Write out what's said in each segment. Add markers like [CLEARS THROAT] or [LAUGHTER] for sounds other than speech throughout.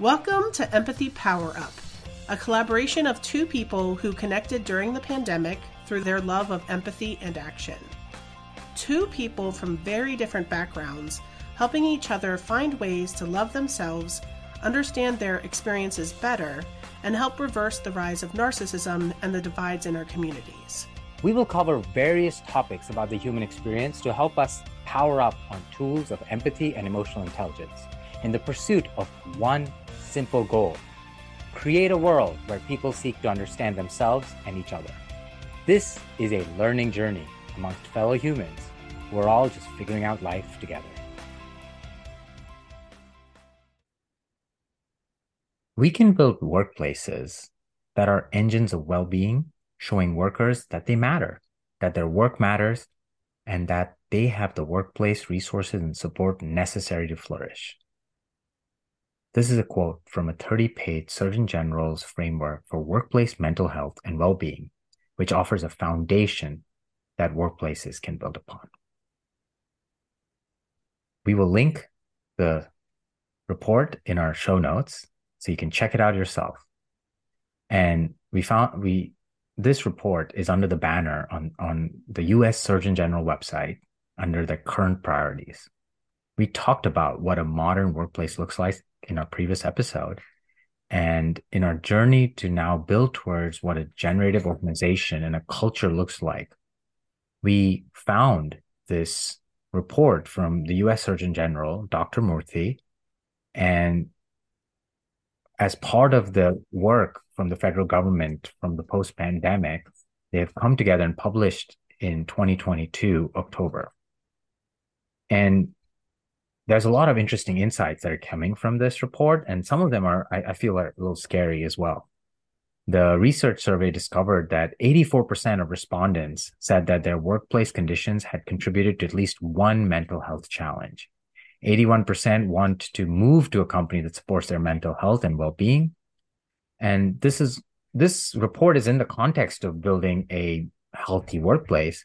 Welcome to Empathy Power Up, a collaboration of two people who connected during the pandemic through their love of empathy and action. Two people from very different backgrounds helping each other find ways to love themselves, understand their experiences better, and help reverse the rise of narcissism and the divides in our communities. We will cover various topics about the human experience to help us power up on tools of empathy and emotional intelligence in the pursuit of one simple goal create a world where people seek to understand themselves and each other. This is a learning journey amongst fellow humans. We're all just figuring out life together. We can build workplaces that are engines of well being, showing workers that they matter, that their work matters, and that they have the workplace resources and support necessary to flourish. This is a quote from a 30 page Surgeon General's framework for workplace mental health and well being, which offers a foundation that workplaces can build upon. We will link the report in our show notes so you can check it out yourself. And we found we this report is under the banner on, on the US Surgeon General website under the current priorities. We talked about what a modern workplace looks like in our previous episode. And in our journey to now build towards what a generative organization and a culture looks like, we found this report from the US Surgeon General, Dr. Murthy, and as part of the work from the federal government from the post pandemic, they have come together and published in 2022, October. And there's a lot of interesting insights that are coming from this report, and some of them are, I, I feel, are a little scary as well. The research survey discovered that 84% of respondents said that their workplace conditions had contributed to at least one mental health challenge. 81% want to move to a company that supports their mental health and well-being. And this is this report is in the context of building a healthy workplace,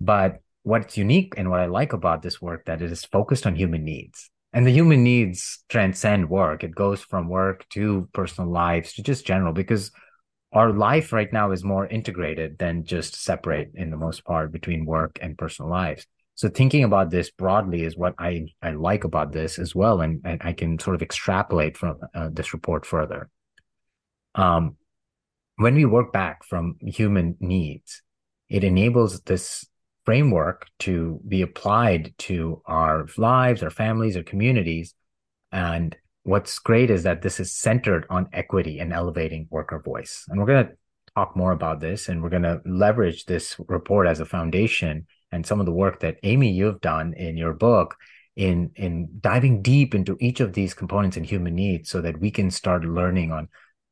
but what's unique and what I like about this work that it is focused on human needs. And the human needs transcend work. It goes from work to personal lives to just general because our life right now is more integrated than just separate in the most part between work and personal lives. So thinking about this broadly is what I, I like about this as well. And, and I can sort of extrapolate from uh, this report further. Um, when we work back from human needs, it enables this framework to be applied to our lives, our families, our communities. And what's great is that this is centered on equity and elevating worker voice. And we're going to talk more about this and we're going to leverage this report as a foundation and some of the work that Amy you've done in your book in in diving deep into each of these components and human needs so that we can start learning on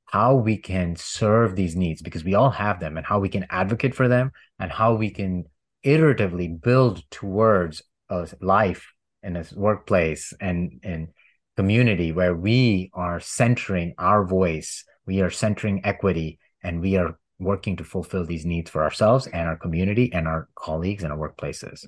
how we can serve these needs because we all have them and how we can advocate for them and how we can iteratively build towards a life in a workplace and and community where we are centering our voice we are centering equity and we are working to fulfill these needs for ourselves and our community and our colleagues and our workplaces.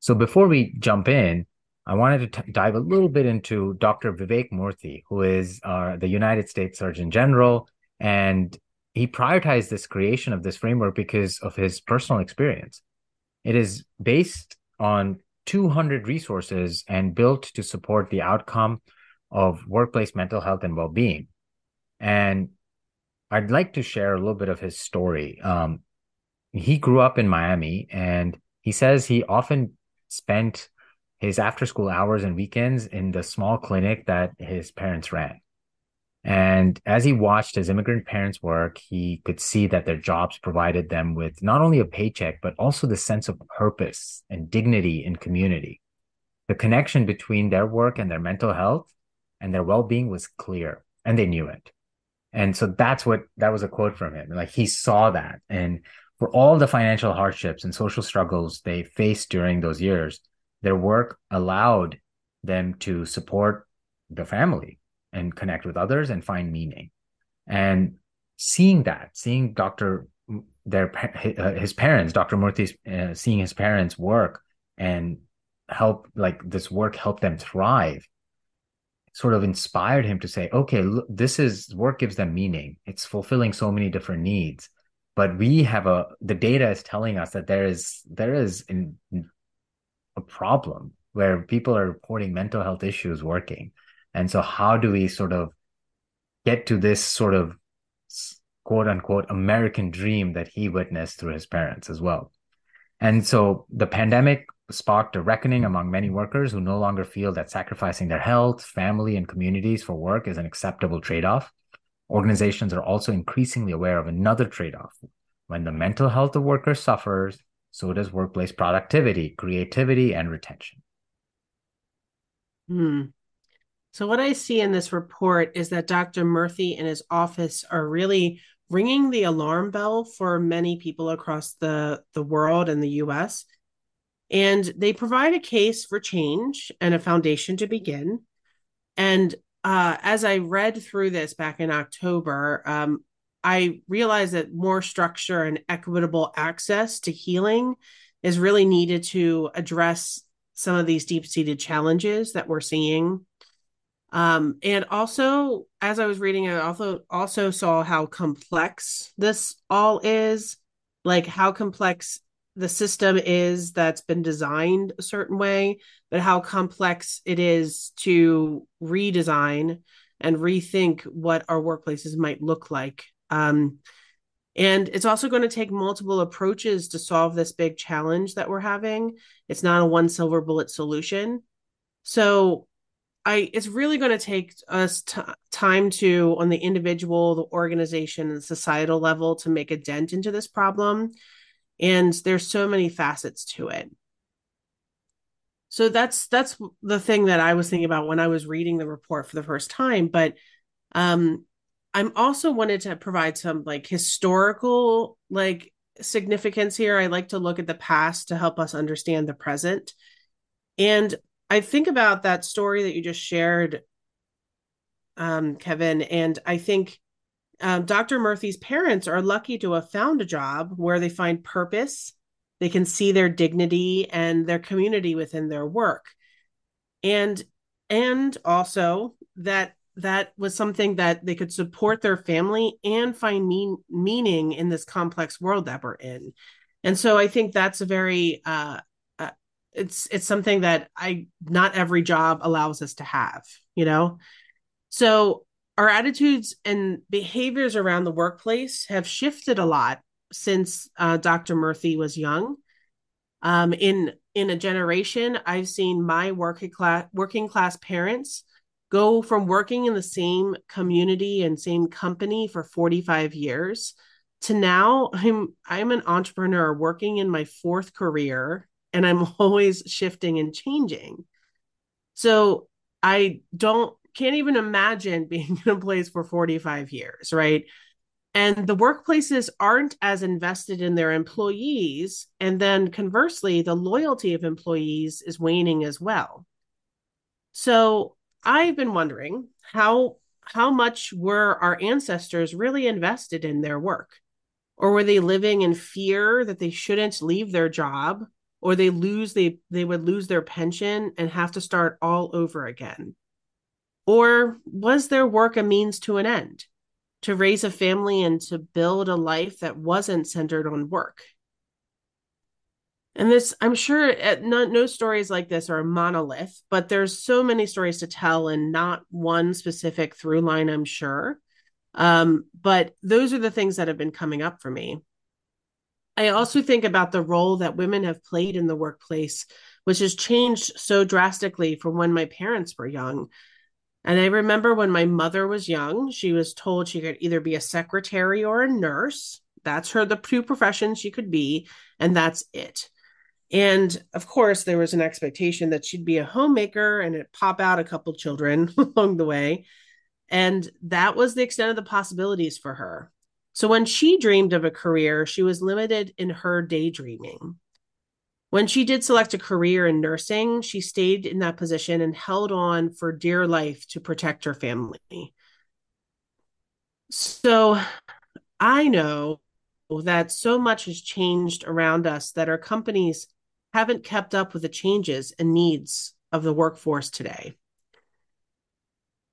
So before we jump in, I wanted to t- dive a little bit into Dr. Vivek Murthy, who is uh, the United States Surgeon General, and he prioritized this creation of this framework because of his personal experience. It is based on 200 resources and built to support the outcome of workplace mental health and well-being. And I'd like to share a little bit of his story. Um, he grew up in Miami and he says he often spent his after school hours and weekends in the small clinic that his parents ran. And as he watched his immigrant parents work, he could see that their jobs provided them with not only a paycheck, but also the sense of purpose and dignity in community. The connection between their work and their mental health and their well being was clear, and they knew it. And so that's what that was a quote from him. Like he saw that. And for all the financial hardships and social struggles they faced during those years, their work allowed them to support the family and connect with others and find meaning. And seeing that, seeing Dr. their uh, his parents, Dr. Murthy, uh, seeing his parents work and help like this work help them thrive sort of inspired him to say, okay, look, this is work gives them meaning. It's fulfilling so many different needs. But we have a the data is telling us that there is there is in, a problem where people are reporting mental health issues working. And so how do we sort of get to this sort of quote unquote American dream that he witnessed through his parents as well? And so the pandemic sparked a reckoning among many workers who no longer feel that sacrificing their health, family, and communities for work is an acceptable trade off. Organizations are also increasingly aware of another trade off. When the mental health of workers suffers, so does workplace productivity, creativity, and retention. Hmm. So, what I see in this report is that Dr. Murthy and his office are really ringing the alarm bell for many people across the, the world and the US and they provide a case for change and a foundation to begin. And uh, as I read through this back in October, um, I realized that more structure and equitable access to healing is really needed to address some of these deep seated challenges that we're seeing. Um, and also, as I was reading, I also also saw how complex this all is, like how complex the system is that's been designed a certain way, but how complex it is to redesign and rethink what our workplaces might look like. Um, and it's also going to take multiple approaches to solve this big challenge that we're having. It's not a one silver bullet solution. So I it's really going to take us t- time to on the individual, the organization and societal level to make a dent into this problem. And there's so many facets to it. So that's that's the thing that i was thinking about when i was reading the report for the first time but um i'm also wanted to provide some like historical like significance here. I like to look at the past to help us understand the present. And i think about that story that you just shared um kevin and i think um, Dr. Murthy's parents are lucky to have found a job where they find purpose, they can see their dignity and their community within their work. And and also that that was something that they could support their family and find mean, meaning in this complex world that we're in. And so I think that's a very uh, it's it's something that I not every job allows us to have, you know. So our attitudes and behaviors around the workplace have shifted a lot since uh, Dr. Murthy was young. Um, in in a generation, I've seen my working class working class parents go from working in the same community and same company for 45 years to now I'm I'm an entrepreneur working in my fourth career and I'm always shifting and changing. So I don't can't even imagine [LAUGHS] being in a place for 45 years, right? And the workplaces aren't as invested in their employees. And then conversely, the loyalty of employees is waning as well. So I've been wondering how how much were our ancestors really invested in their work? Or were they living in fear that they shouldn't leave their job or they lose they they would lose their pension and have to start all over again? Or was their work a means to an end, to raise a family and to build a life that wasn't centered on work? And this, I'm sure eh, no, no stories like this are a monolith, but there's so many stories to tell and not one specific through line, I'm sure. Um, but those are the things that have been coming up for me. I also think about the role that women have played in the workplace, which has changed so drastically from when my parents were young. And I remember when my mother was young, she was told she could either be a secretary or a nurse. That's her, the two professions she could be, and that's it. And of course, there was an expectation that she'd be a homemaker and it pop out a couple children [LAUGHS] along the way. And that was the extent of the possibilities for her. So when she dreamed of a career, she was limited in her daydreaming. When she did select a career in nursing, she stayed in that position and held on for dear life to protect her family. So I know that so much has changed around us that our companies haven't kept up with the changes and needs of the workforce today.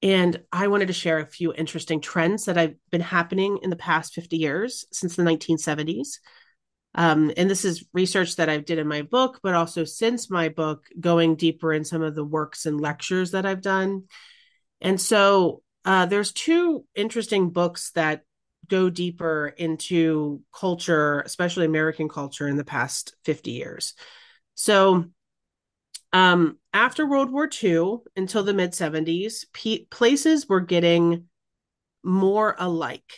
And I wanted to share a few interesting trends that have been happening in the past 50 years since the 1970s. Um, and this is research that I did in my book, but also since my book, going deeper in some of the works and lectures that I've done. And so uh, there's two interesting books that go deeper into culture, especially American culture, in the past 50 years. So um, after World War II until the mid 70s, p- places were getting more alike.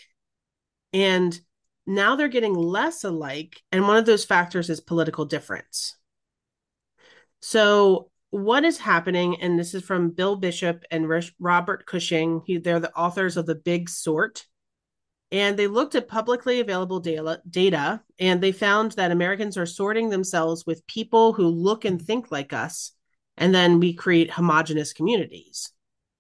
And now they're getting less alike. And one of those factors is political difference. So, what is happening, and this is from Bill Bishop and Robert Cushing, he, they're the authors of The Big Sort. And they looked at publicly available data, data and they found that Americans are sorting themselves with people who look and think like us. And then we create homogenous communities.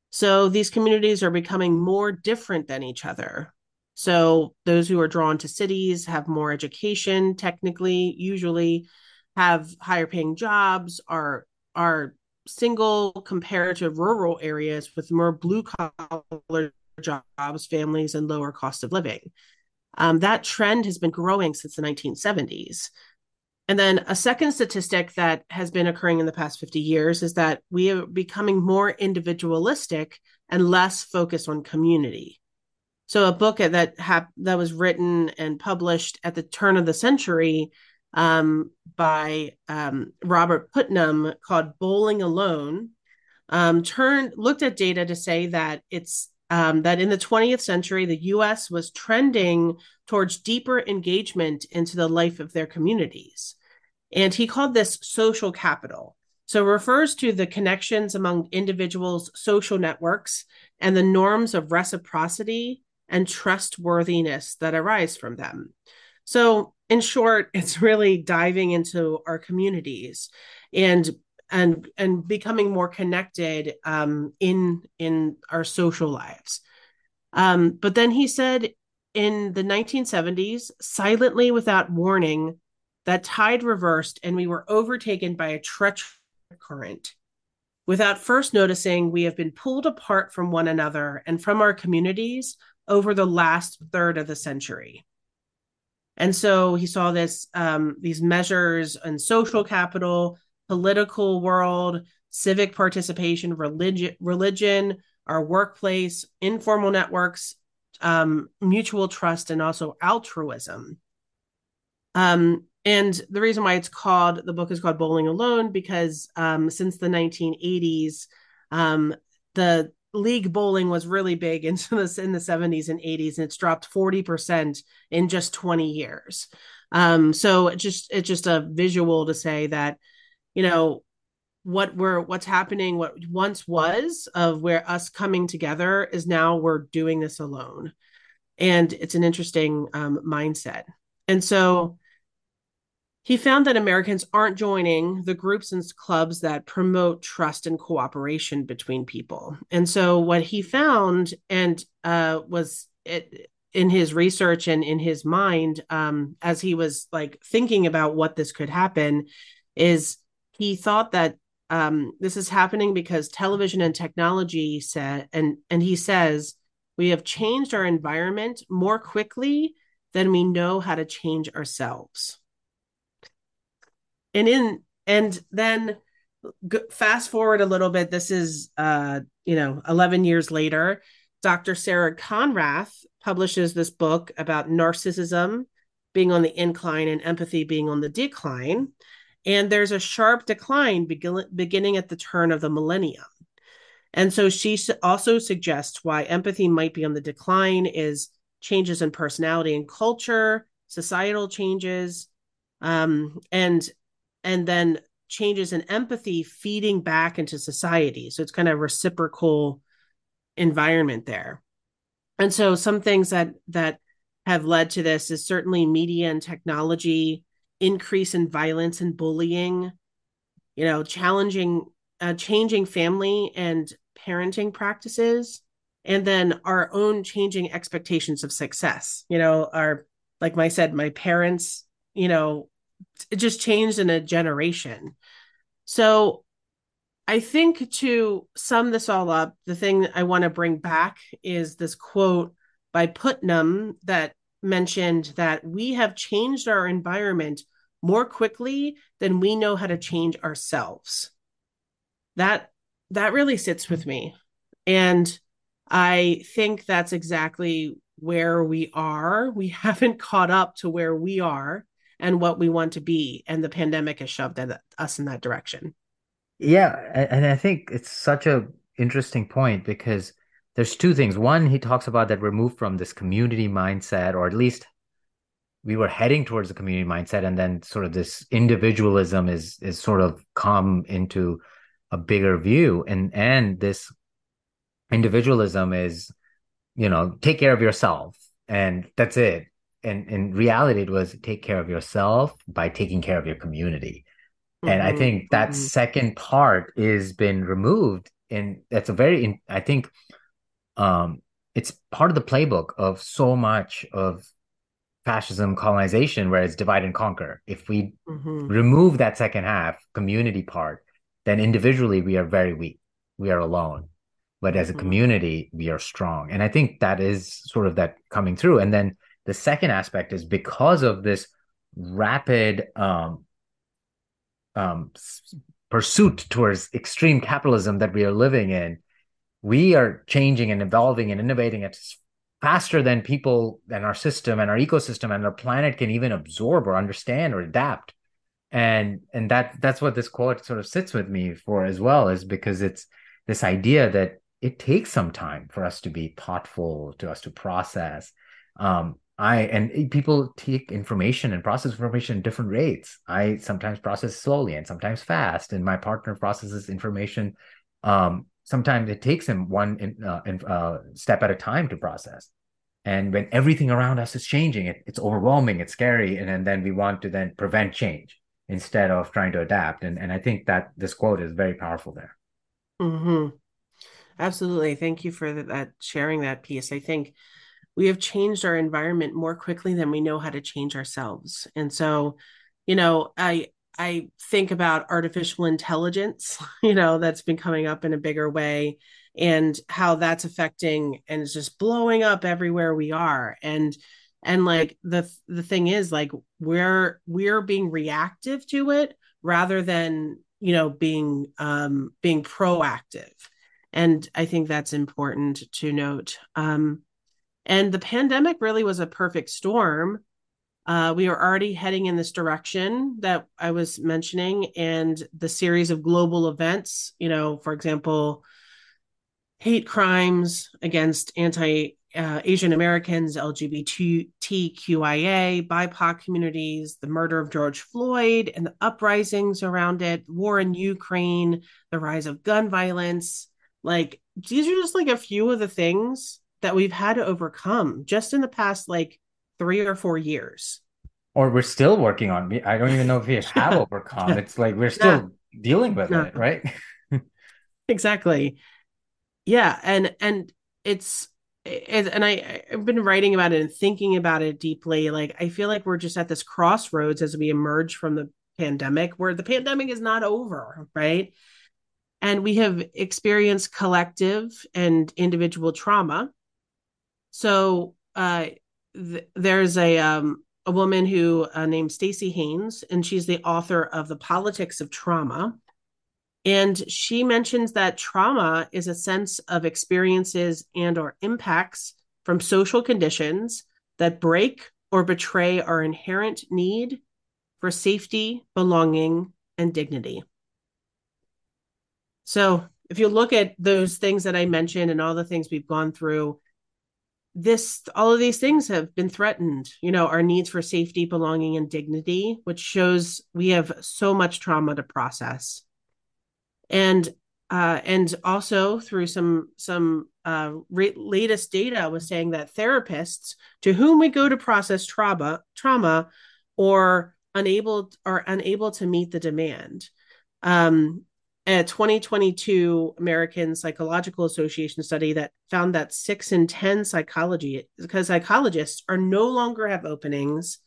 So these communities are becoming more different than each other. So those who are drawn to cities have more education, technically, usually have higher paying jobs, are are single compared to rural areas with more blue collar jobs, families, and lower cost of living. Um, that trend has been growing since the 1970s. And then a second statistic that has been occurring in the past 50 years is that we are becoming more individualistic and less focused on community. So a book that ha- that was written and published at the turn of the century um, by um, Robert Putnam called "Bowling Alone" um, turned looked at data to say that it's um, that in the 20th century the U.S. was trending towards deeper engagement into the life of their communities, and he called this social capital. So refers to the connections among individuals' social networks and the norms of reciprocity and trustworthiness that arise from them. So, in short, [LAUGHS] it's really diving into our communities and and and becoming more connected um, in in our social lives. Um, but then he said in the 1970s, silently without warning, that tide reversed and we were overtaken by a treacherous current. Without first noticing, we have been pulled apart from one another and from our communities over the last third of the century. And so he saw this um, these measures and social capital, political world, civic participation, religion, religion, our workplace, informal networks, um, mutual trust, and also altruism. Um, and the reason why it's called the book is called Bowling Alone because um, since the 1980s, um, the league bowling was really big into [LAUGHS] this in the 70s and 80s and it's dropped 40% in just 20 years um so it just it's just a visual to say that you know what we're what's happening what once was of where us coming together is now we're doing this alone and it's an interesting um, mindset and so he found that Americans aren't joining the groups and clubs that promote trust and cooperation between people. And so, what he found and uh, was it, in his research and in his mind, um, as he was like thinking about what this could happen, is he thought that um, this is happening because television and technology said, and and he says we have changed our environment more quickly than we know how to change ourselves. And in and then fast forward a little bit this is uh you know 11 years later dr Sara Konrath publishes this book about narcissism being on the incline and empathy being on the decline and there's a sharp decline begin, beginning at the turn of the millennium and so she also suggests why empathy might be on the decline is changes in personality and culture societal changes um, and and then changes in empathy feeding back into society. So it's kind of reciprocal environment there. And so some things that that have led to this is certainly media and technology, increase in violence and bullying, you know, challenging uh, changing family and parenting practices and then our own changing expectations of success. You know, our like I said, my parents, you know, it just changed in a generation. So I think to sum this all up, the thing I want to bring back is this quote by Putnam that mentioned that we have changed our environment more quickly than we know how to change ourselves. That that really sits with me. And I think that's exactly where we are. [LAUGHS] We haven't caught up to where we are and what we want to be. And the pandemic has shoved us in that direction. Yeah. And I think it's such a interesting point because there's two things. One, he talks about that we're moved from this community mindset, or at least we were heading towards the community mindset, and then sort of this individualism is is sort of come into a bigger view. And and this individualism is you know take care of yourself and that's it and in reality it was take care of yourself by taking care of your community mm-hmm, and i mm-hmm, think that mm-hmm. second part is been removed and that's a very i think um it's part of the playbook of so much of fascism colonization where it's divide and conquer. If we mm-hmm. remove that second half community part then individually we are very weak. We are alone. But as a mm-hmm. community we are strong. And i think that is sort of that coming through. And then the second aspect is because of this rapid um, um, pursuit towards extreme capitalism that we are living in we are changing and evolving and innovating at faster than people and our system and our ecosystem and our planet can even absorb or understand or adapt and and that that's what this quote sort of sits with me for as well is because it's this idea that it takes some time for us to be thoughtful, to us to process. Um, I and people take information and process information at different rates. I sometimes process slowly and sometimes fast, and my partner processes information. Um, sometimes it takes him one in, uh, in, uh, step at a time to process. And when everything around us is changing, it, it's overwhelming, it's scary, and, and then we want to then prevent change instead of trying to adapt. And and I think that this quote is very powerful there. Hmm. Absolutely. Thank you for that sharing that piece. I think we have changed our environment more quickly than we know how to change ourselves. And so, you know, I I think about artificial intelligence, [LAUGHS] you know, that's been coming up in a bigger way and how that's affecting and it's just blowing up everywhere we are. And and like the the thing is like we're we're being reactive to it rather than, you know, being um being proactive and I think that's important to note. Um, and the pandemic really was a perfect storm. Uh, we are already heading in this direction that I was mentioning, and the series of global events, you know, for example, hate crimes against anti uh, Asian Americans, LGBTQIA, BIPOC communities, the murder of George Floyd and the uprisings around it, war in Ukraine, the rise of gun violence, like these are just like a few of the things that we've had to overcome just in the past like three or four years. Or we're still working on. Me. I don't even know if we have [LAUGHS] overcome. It's like we're still dealing with it, right? [LAUGHS] exactly. Yeah, and and it's it, and I I've been writing about it and thinking about it deeply. Like I feel like we're just at this crossroads as we emerge from the pandemic, where the pandemic is not over, right? and we have experienced collective and individual trauma. So uh, th- there's a um, a woman who uh, named Staci Haines, and she's the author of The Politics of Trauma. And she mentions that trauma is a sense of experiences and or impacts from social conditions that break or betray our inherent need for safety, belonging, and dignity. So if you look at those things that I mentioned and all the things we've gone through, this all of these things have been threatened you know our needs for safety belonging and dignity which shows we have so much trauma to process. And uh, and also through some some uh, re- latest data was saying that therapists to whom we go to process trauma trauma or unable are unable to meet the demand um, a 2022 American Psychological Association study that found that six in 10 psychology, because psychologists are no longer have openings.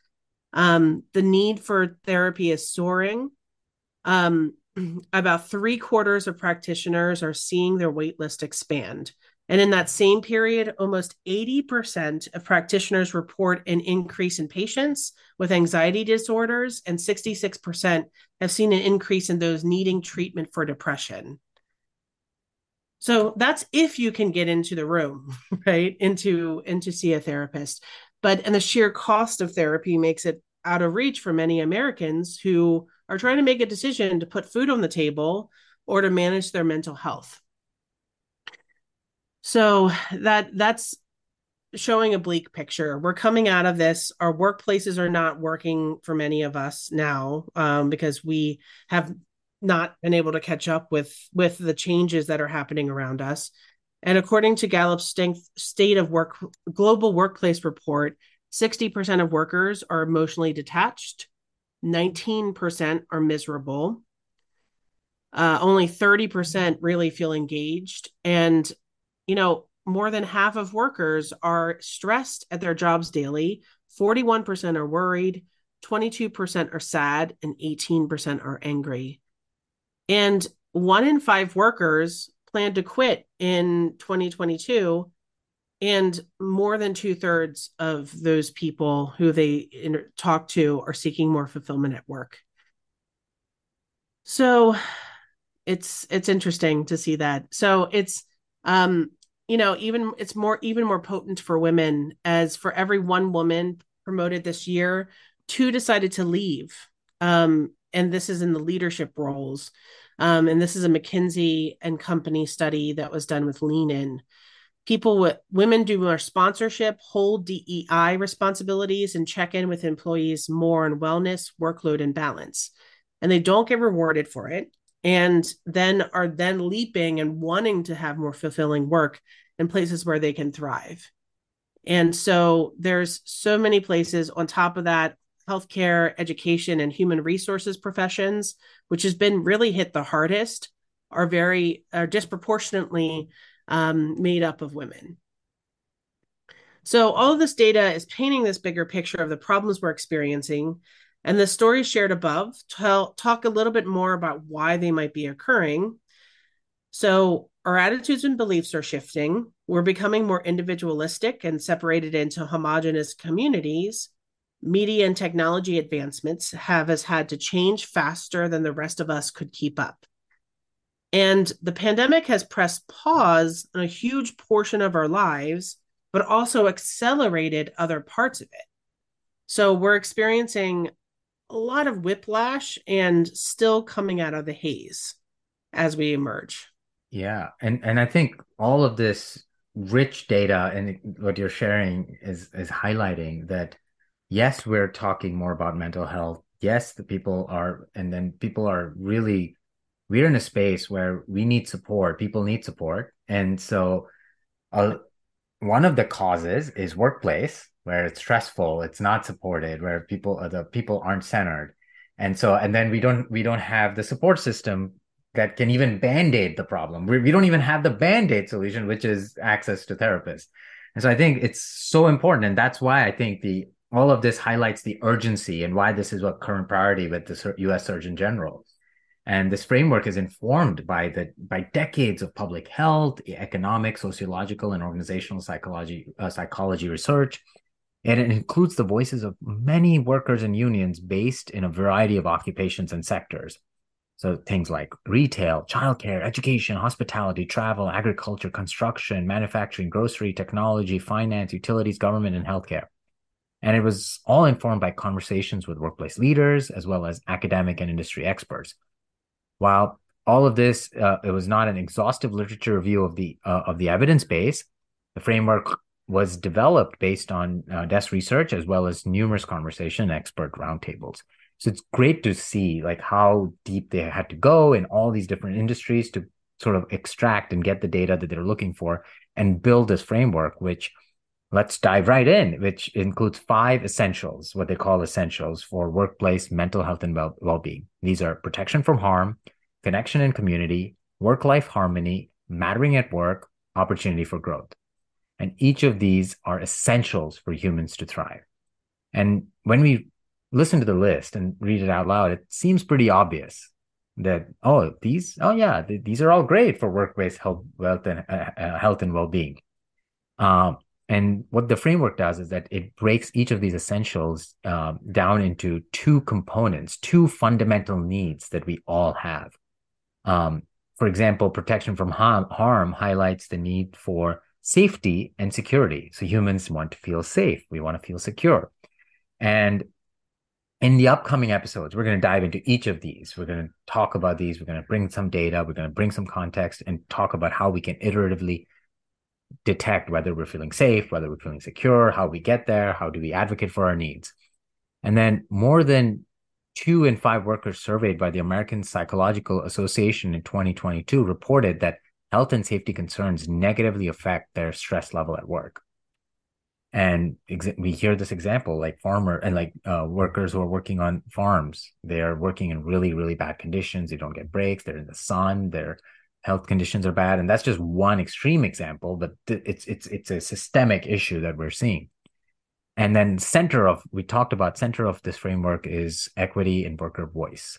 Um, the need for therapy is soaring. Um, [CLEARS THROAT] about three quarters of practitioners are seeing their waitlist expand. And in that same period, almost 80% of practitioners report an increase in patients with anxiety disorders, and 66% have seen an increase in those needing treatment for depression. So that's if you can get into the room, [LAUGHS] right? Into into see a therapist. But and the sheer cost of therapy makes it out of reach for many Americans who are trying to make a decision to put food on the table or to manage their mental health. So that that's showing a bleak picture. We're coming out of this. Our workplaces are not working for many of us now um, because we have not been able to catch up with with the changes that are happening around us. And according to Gallup's State of Work Global Workplace Report, 60% of workers are emotionally detached, 19% are miserable, uh, only 30% really feel engaged, and you know, more than half of workers are stressed at their jobs daily. 41% are worried, 22% are sad, and 18% are angry. And one in five workers plan to quit in 2022. And more than two thirds of those people who they inter- talk to are seeking more fulfillment at work. So it's it's interesting to see that. So it's um you know even it's more even more potent for women as for every one woman promoted this year two decided to leave. Um, and this is in the leadership roles. Um, and this is a mckinsey and company study that was done with lean in. People with women do more sponsorship hold dei responsibilities and check in with employees more on wellness workload and balance. And they don't get rewarded for it and then are then leaping and wanting to have more fulfilling work in places where they can thrive. And so there's so many places on top of that healthcare, education and human resources professions which has been really hit the hardest are very are disproportionately um, made up of women. So all of this data is painting this bigger picture of the problems we're experiencing and the stories shared above tell, talk a little bit more about why they might be occurring. So, our attitudes and beliefs are shifting. We're becoming more individualistic and separated into homogenous communities. Media and technology advancements have us had to change faster than the rest of us could keep up. And the pandemic has pressed pause on a huge portion of our lives, but also accelerated other parts of it. So we're experiencing a lot of whiplash and still coming out of the haze as we emerge. Yeah, and and I think all of this rich data and what you're sharing is is highlighting that yes, we're talking more about mental health. Yes, the people are, and then people are really we're in a space where we need support. People need support, and so uh, one of the causes is workplace where it's stressful, it's not supported, where people uh, the people aren't centered. And so and then we don't we don't have the support system that can even band-aid the problem. We, we don't even have the band-aid solution, which is access to therapists. And so I think it's so important. And that's why I think the all of this highlights the urgency and why this is a current priority with the US Surgeon General. And this framework is informed by the by decades of public health, economic, sociological, and organizational psychology uh, psychology research, and it includes the voices of many workers and unions based in a variety of occupations and sectors. So things like retail, childcare, education, hospitality, travel, agriculture, construction, manufacturing, grocery, technology, finance, utilities, government, and healthcare. And it was all informed by conversations with workplace leaders as well as academic and industry experts. While all of this, uh, it was not an exhaustive literature review of the uh, of the evidence base. The framework was developed based on uh, desk research as well as numerous conversation expert roundtables. So it's great to see like how deep they had to go in all these different industries to sort of extract and get the data that they're looking for and build this framework, which let's dive right in, which includes five essentials, what they call essentials for workplace mental health and well being. These are protection from harm, connection and community, work life harmony, mattering at work, opportunity for growth. And each of these are essentials for humans to thrive. And when we listen to the list and read it out loud, it seems pretty obvious. that oh these oh yeah th- these are all great for workplace health wealth and uh, uh, health and well-being um, and what the framework does is that it breaks each of these essentials um, down into two components two fundamental needs that we all have um, for example protection from harm, harm highlights the need for safety and security so humans want to feel safe we want to feel secure and in the upcoming episodes, we're going to dive into each of these. We're going to talk about these. We're going to bring some data. We're going to bring some context and talk about how we can iteratively detect whether we're feeling safe, whether we're feeling secure, how we get there, how do we advocate for our needs. And then more than two in five workers surveyed by the American Psychological Association in 2022 reported that health and safety concerns negatively affect their stress level at work. And ex- we hear this example like farmer and like uh, workers who are working on farms. They are working in really really bad conditions. They don't get breaks. They're in the sun. Their health conditions are bad. And that's just one extreme example but th- it's it's it's a systemic issue that we're seeing. And then center of we talked about center of this framework is equity and worker voice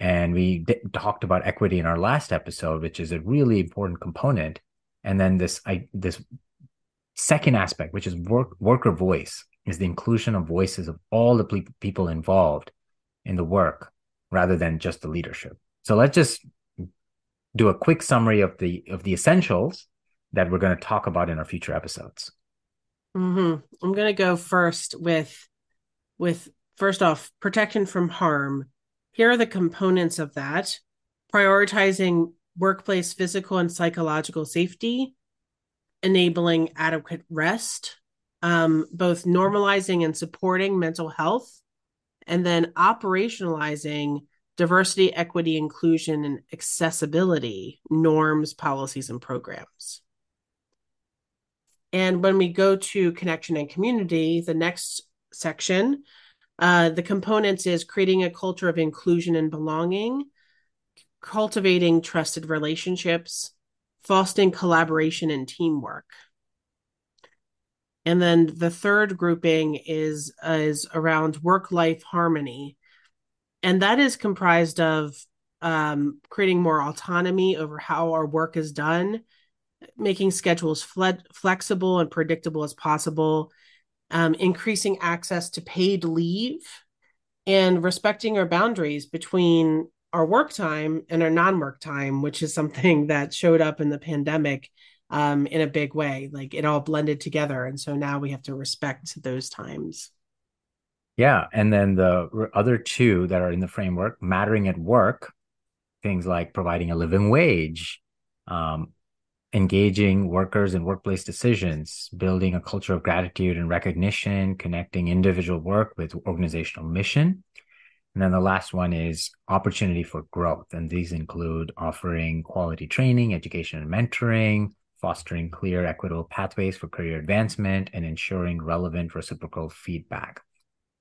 and we d- talked about equity in our last episode which is a really important component and then this i this Second aspect, which is work, worker voice, is the inclusion of voices of all the ple- people involved in the work rather than just the leadership. So let's just do a quick summary of the of the essentials that we're going to talk about in our future episodes. Mm-hmm. I'm going to go first with with first off protection from harm. Here are the components of that: prioritizing workplace physical and psychological safety, enabling adequate rest, um, both normalizing and supporting mental health, and then operationalizing diversity, equity, inclusion, and accessibility norms, policies, and programs. And when we go to connection and community, the next section, uh, the components is creating a culture of inclusion and belonging, cultivating trusted relationships, fostering collaboration and teamwork. And then the third grouping is is around work life harmony, and that is comprised of um, creating more autonomy over how our work is done, making schedules fle- flexible and predictable as possible, um, increasing access to paid leave, and respecting our boundaries between our work time and our non-work time which is something [LAUGHS] that showed up in the pandemic um, in a big way. Like it all blended together. And so now we have to respect those times. Yeah. And then the other two that are in the framework mattering at work things like providing a living wage um, engaging workers in workplace decisions building a culture of gratitude and recognition connecting individual work with organizational mission and then the last one is opportunity for growth. And these include offering quality training, education, and mentoring, fostering clear, equitable pathways for career advancement, and ensuring relevant reciprocal feedback.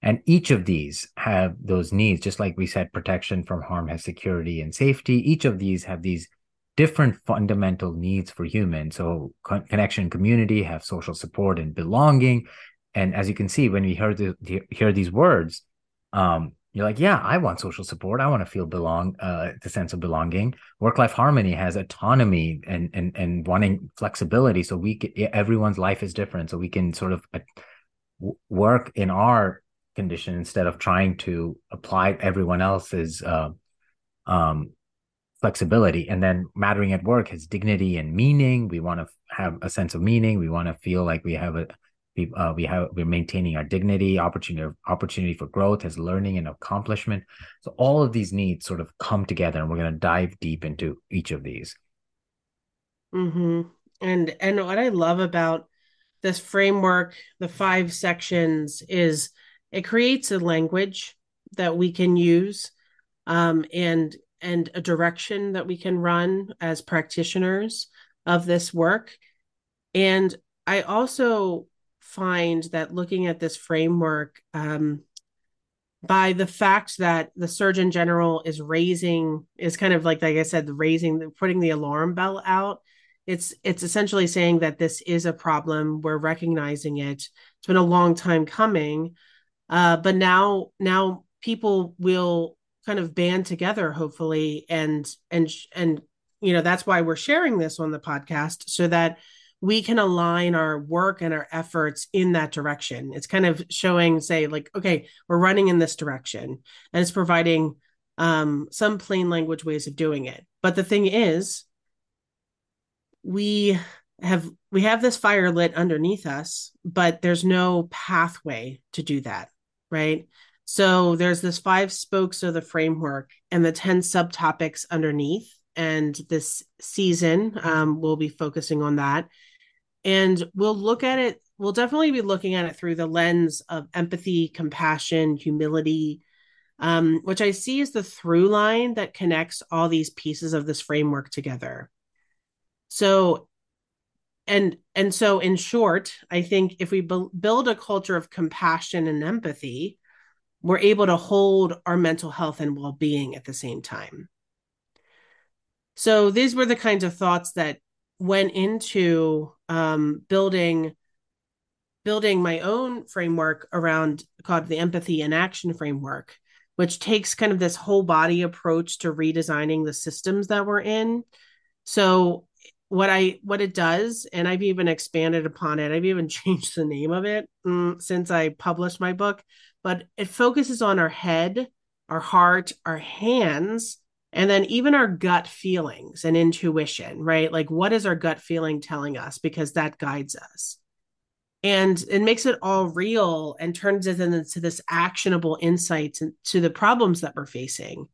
And each of these have those needs, just like we said, protection from harm has security and safety. Each of these have these different fundamental needs for humans. So con- connection, community, have social support and belonging. And as you can see, when we hear the, the hear these words, um, you're like, yeah, I want social support. I want to feel belong, uh, the sense of belonging. Work life harmony has autonomy and and and wanting flexibility. So we can, everyone's life is different, so we can sort of work in our condition instead of trying to apply everyone else's uh, um, flexibility. And then mattering at work has dignity and meaning. We want to have a sense of meaning. We want to feel like we have a we, uh, we have we're maintaining our dignity opportunity opportunity for growth as learning and accomplishment so all of these needs sort of come together and we're going to dive deep into each of these mm-hmm. and and what i love about this framework the five sections is it creates a language that we can use um, and and a direction that we can run as practitioners of this work and i also find that looking at this framework, um, by the fact that the Surgeon General is raising, is kind of like, like I said, raising, putting the alarm bell out. It's it's essentially saying that this is a problem. We're recognizing it. It's been a long time coming, uh, but now now people will kind of band together hopefully and and and you know that's why we're sharing this on the podcast so that we can align our work and our efforts in that direction. It's kind of showing say like okay we're running in this direction and it's providing um, some plain language ways of doing it. But the thing is we have we have this fire lit underneath us but there's no pathway to do that right so there's this five spokes of the framework and the 10 subtopics underneath and this season um, we'll be focusing on that. And we'll look at it we'll definitely be looking at it through the lens of empathy compassion humility um, which i see as the through line that connects all these pieces of this framework together. So and and so in short i think if we bu- build a culture of compassion and empathy we're able to hold our mental health and well-being at the same time. So these were the kinds of thoughts that went into um, building building my own framework around called the empathy and action framework which takes kind of this whole body approach to redesigning the systems that we're in. So what I what it does, and I've even expanded upon it. I've even [LAUGHS] changed the name of it um, since I published my book. But it focuses on our head, our heart, our hands, and then even our gut feelings and intuition. Right, like what is our gut feeling telling us? Because that guides us, and it makes it all real and turns it into this actionable insights into the problems that we're facing.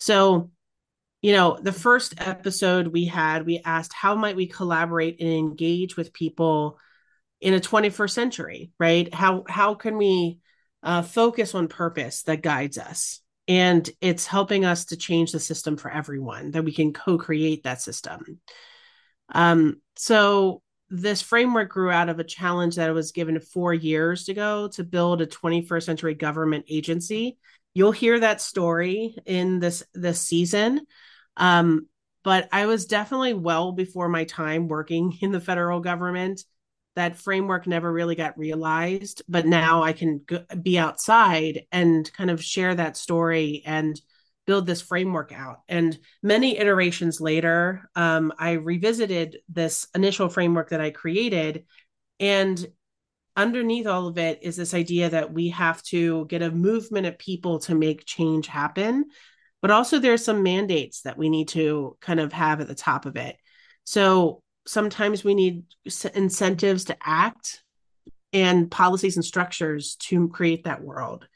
So you know the first episode we had we asked how might we collaborate and engage with people in a 21st century? Right? How how can we uh, focus on purpose that guides us? And it's helping us to change the system for everyone that we can co-create that system. Um, so this framework grew out of a challenge that I was given four years ago to build a 21st century government agency. You'll hear that story in this this season um, but I was definitely well before my time working [LAUGHS] in the federal government. That framework never really got realized, but now I can go, be outside and kind of share that story and build this framework out. And many iterations later, um, I revisited this initial framework that I created. And underneath all of it is this idea that we have to get a movement of people to make change happen but also there's some mandates that we need to kind of have at the top of it. So sometimes we need incentives to act and policies and structures to create that world.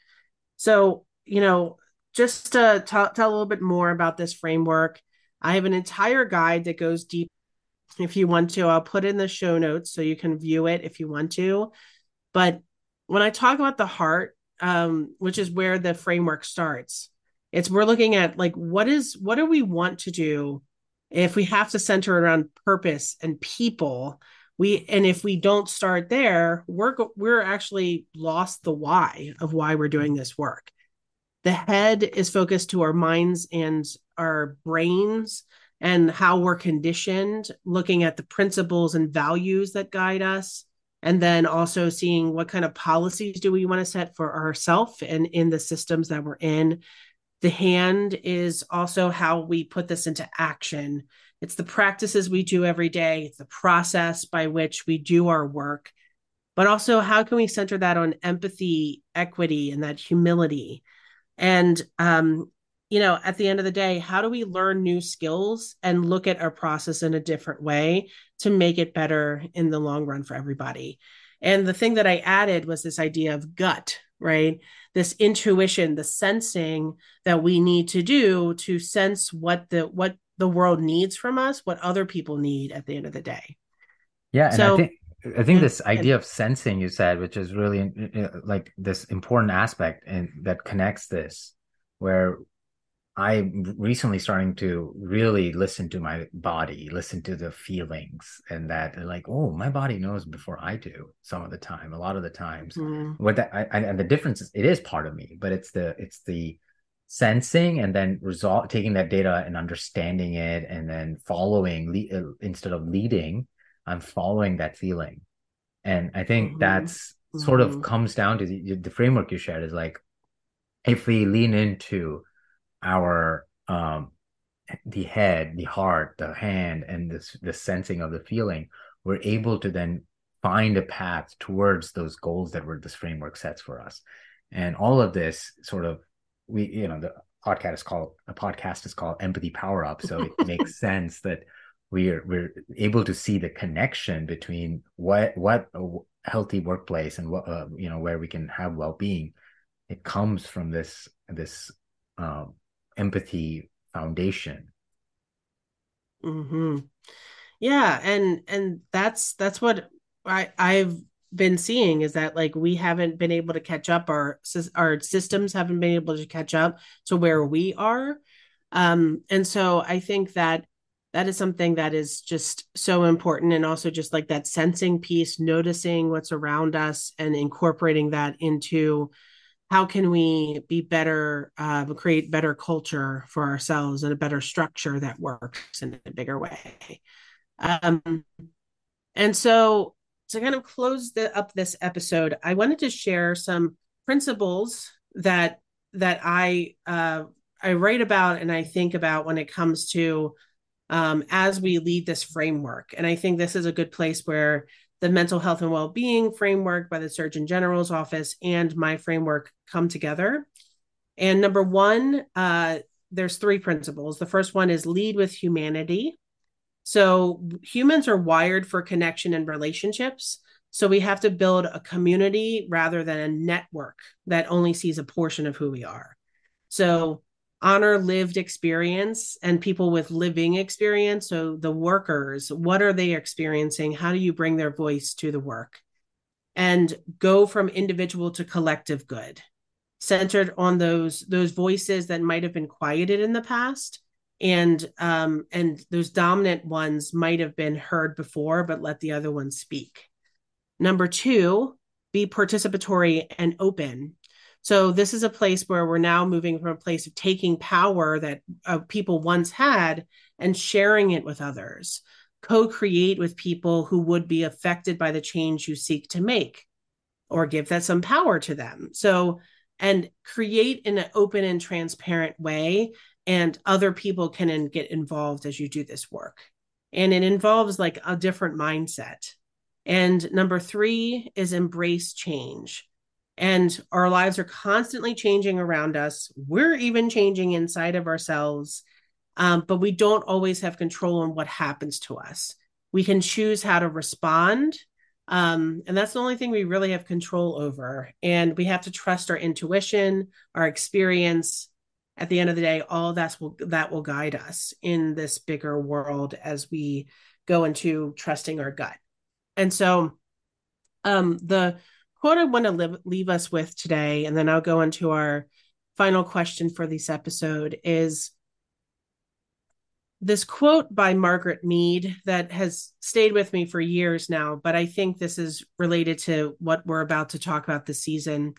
So, you know, just to t- tell a little bit more about this framework, I have an entire guide that goes deep. If you want to, I'll put in the show notes so you can view it if you want to. But when I talk about the heart, um, which is where the framework starts, it's we're looking at like what is what do we want to do if we have to center around purpose and people? We and if we don't start there we're we're actually lost the why of why we're doing this work. The head is focused to our minds and our brains and how we're conditioned looking at the principles and values that guide us and then also seeing what kind of policies do we want to set for ourselves and in the systems that we're in the hand is also how we put this into action. It's the practices we do every day, it's the process by which we do our work, but also how can we center that on empathy, equity, and that humility? And, um, you know, at the end of the day, how do we learn new skills and look at our process in a different way to make it better in the long run for everybody? And the thing that I added was this idea of gut, right? This intuition, the sensing that we need to do to sense what the what the world needs from us, what other people need at the end of the day. Yeah, and I think I think this idea of sensing you said, which is really uh, uh, like this important aspect and that connects this, where I'm recently starting to really listen to my body, listen to the feelings, and that like, oh, my body knows before I do. Some of the time, a lot of the times, mm. what that I, and the difference is, it is part of me, but it's the it's the sensing and then result taking that data and understanding it, and then following le- uh, instead of leading, I'm following that feeling, and I think mm-hmm. that's sort mm-hmm. of comes down to the, the framework you shared is like, if we lean into our um the head, the heart, the hand, and this the sensing of the feeling, we're able to then find a path towards those goals that were this framework sets for us. And all of this sort of we, you know, the podcast is called a podcast is called Empathy Power Up. So it [LAUGHS] makes sense that we're we're able to see the connection between what what a healthy workplace and what uh, you know where we can have well-being it comes from this this um, empathy foundation. Hmm yeah and and that's that's what i i've been seeing is that like we haven't been able to catch up. Our our systems haven't been able to catch up to where we are. Um and so i think that that is something that is just so important and also just like that sensing piece noticing what's around us and incorporating that into how can we be better uh, create better culture for ourselves and a better structure that works in a bigger way um, and so to kind of close the, up this episode i wanted to share some principles that that i uh, i write about and i think about when it comes to um, as we lead this framework. And I think this is a good place where the mental health and well-being framework by the Surgeon General's office and my framework come together. And number one, uh, there's three principles. The first one is lead with humanity. So humans are wired for connection and relationships. So we have to build a community rather than a network that only sees a portion of who we are. So honor lived experience and people with living experience. So the workers, what are they experiencing? How do you bring their voice to the work? And go from individual to collective good, centered on those those voices that might have been quieted in the past, and um, and those dominant ones might have been heard before, but let the other ones speak. Number two, be participatory and open so this is a place where we're now moving from a place of taking power that uh, people once had and sharing it with others. Co-create with people who would be affected by the change you seek to make or give that some power to them. So and create in an open and transparent way and other people can get involved as you do this work. And it involves like a different mindset. And number 3 is embrace change and our lives are constantly changing around us. We're even changing inside of ourselves, um, but we don't always have control on what happens to us. We can choose how to respond. Um, and that's the only thing we really have control over. And we have to trust our intuition, our experience. At the end of the day, all that's will that will guide us in this bigger world as we go into trusting our gut. And so um the quote I want to live, leave us with today, and then I'll go into our final question for this episode is this quote by Margaret Mead that has stayed with me for years now, but I think this is related to what we're about to talk about this season.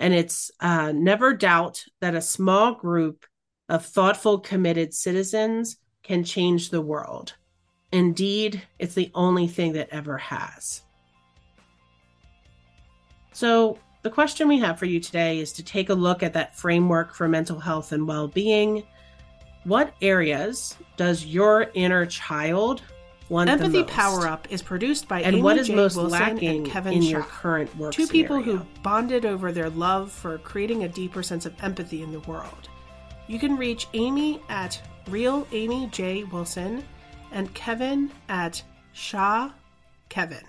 And it's uh, never doubt that a small group of thoughtful, committed citizens can change the world. Indeed, it's the only thing that ever has. So, the question we have for you today is to take a look at that framework for mental health and well being. What areas does your inner child want Empathy Power Up is produced by and Amy what is J. most Wilson lacking and Kevin in Shah. your current work Two people scenario? who bonded over their love for creating a deeper sense of empathy in the world. You can reach Amy at Real Amy J. Wilson and Kevin at Shah Kevin.